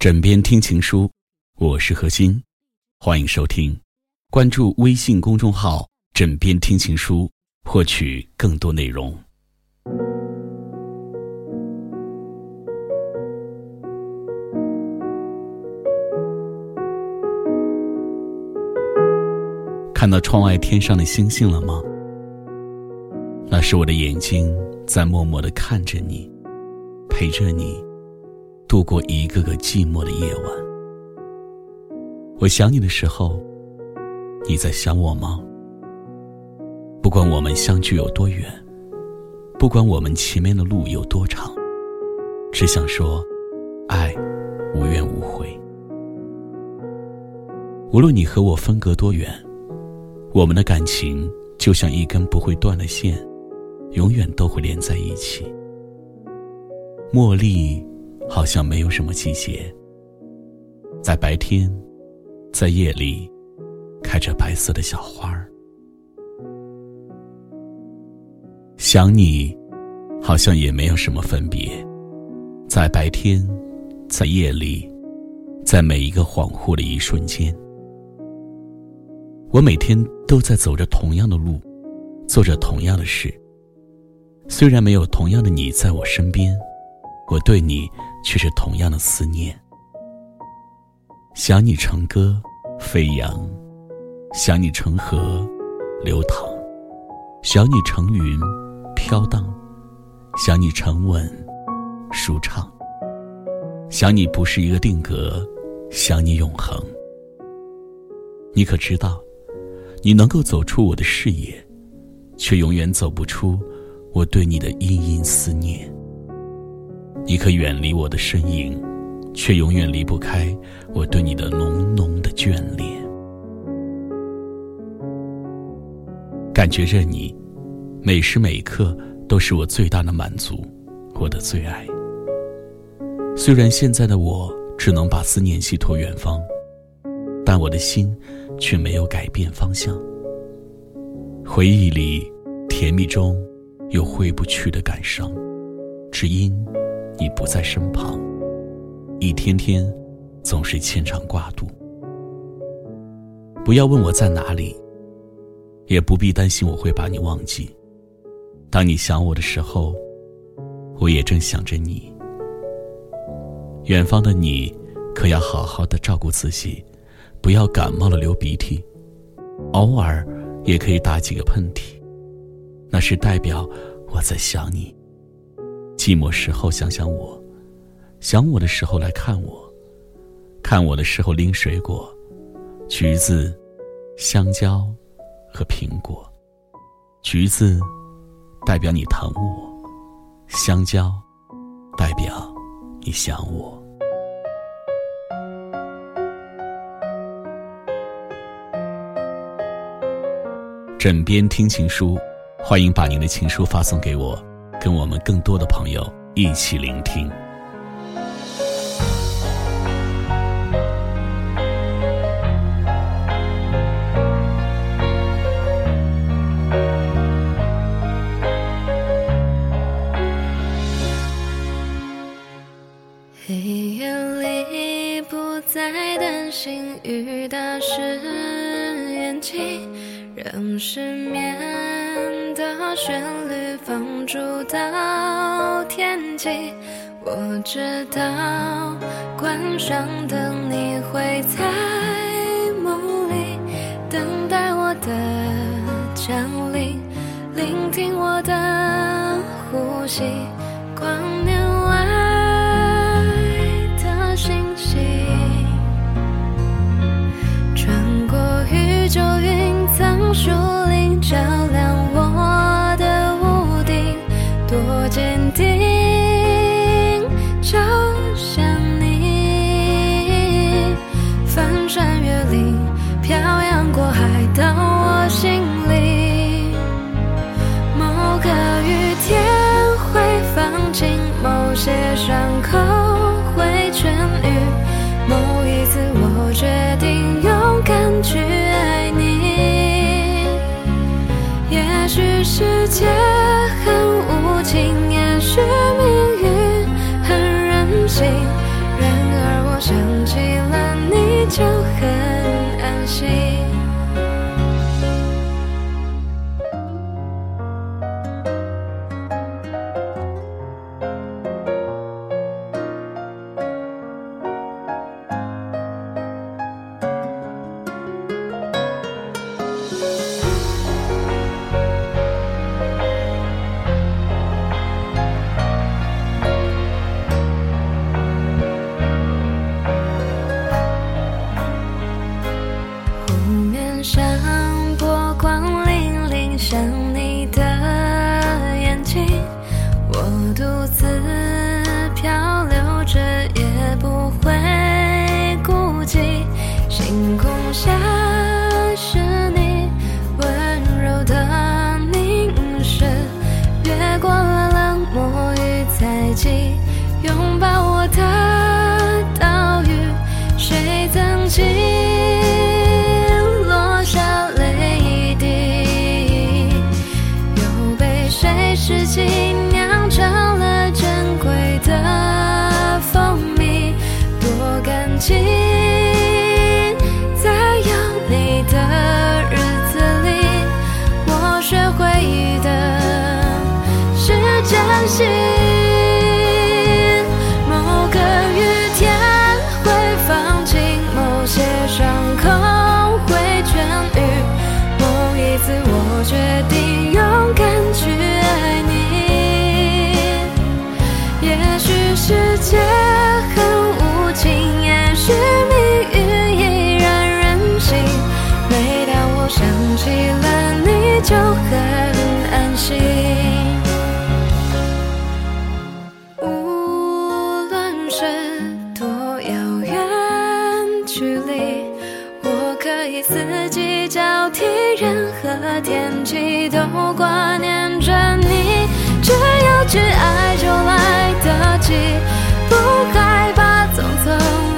枕边听情书，我是何欣，欢迎收听，关注微信公众号“枕边听情书”，获取更多内容。看到窗外天上的星星了吗？那是我的眼睛在默默的看着你，陪着你。度过一个个寂寞的夜晚，我想你的时候，你在想我吗？不管我们相距有多远，不管我们前面的路有多长，只想说，爱无怨无悔。无论你和我分隔多远，我们的感情就像一根不会断的线，永远都会连在一起。茉莉。好像没有什么季节，在白天，在夜里，开着白色的小花儿。想你，好像也没有什么分别，在白天，在夜里，在每一个恍惚的一瞬间，我每天都在走着同样的路，做着同样的事。虽然没有同样的你在我身边，我对你。却是同样的思念，想你成歌飞扬，想你成河流淌，想你成云飘荡，想你沉稳舒畅，想你不是一个定格，想你永恒。你可知道，你能够走出我的视野，却永远走不出我对你的殷殷思念。你可远离我的身影，却永远离不开我对你的浓浓的眷恋。感觉着你，每时每刻都是我最大的满足，我的最爱。虽然现在的我只能把思念寄托远方，但我的心却没有改变方向。回忆里，甜蜜中有挥不去的感伤，只因。你不在身旁，一天天总是牵肠挂肚。不要问我在哪里，也不必担心我会把你忘记。当你想我的时候，我也正想着你。远方的你，可要好好的照顾自己，不要感冒了流鼻涕，偶尔也可以打几个喷嚏，那是代表我在想你。寂寞时候想想我，想我的时候来看我，看我的时候拎水果，橘子、香蕉和苹果。橘子代表你疼我，香蕉代表你想我。枕边听情书，欢迎把您的情书发送给我。跟我们更多的朋友一起聆听。黑夜里不再担心雨打湿眼睛，让失眠。的旋律放逐到天际，我知道关上灯你会在梦里等待我的降临，聆听我的呼吸，光年世界。像波光粼粼像你的眼睛我独自漂流着也不会孤寂星空下是你温柔的凝视越过了冷漠与猜忌拥抱我的岛屿谁曾经距离我可以四季交替任何天气都挂念着你只要去爱就来得及不害怕匆匆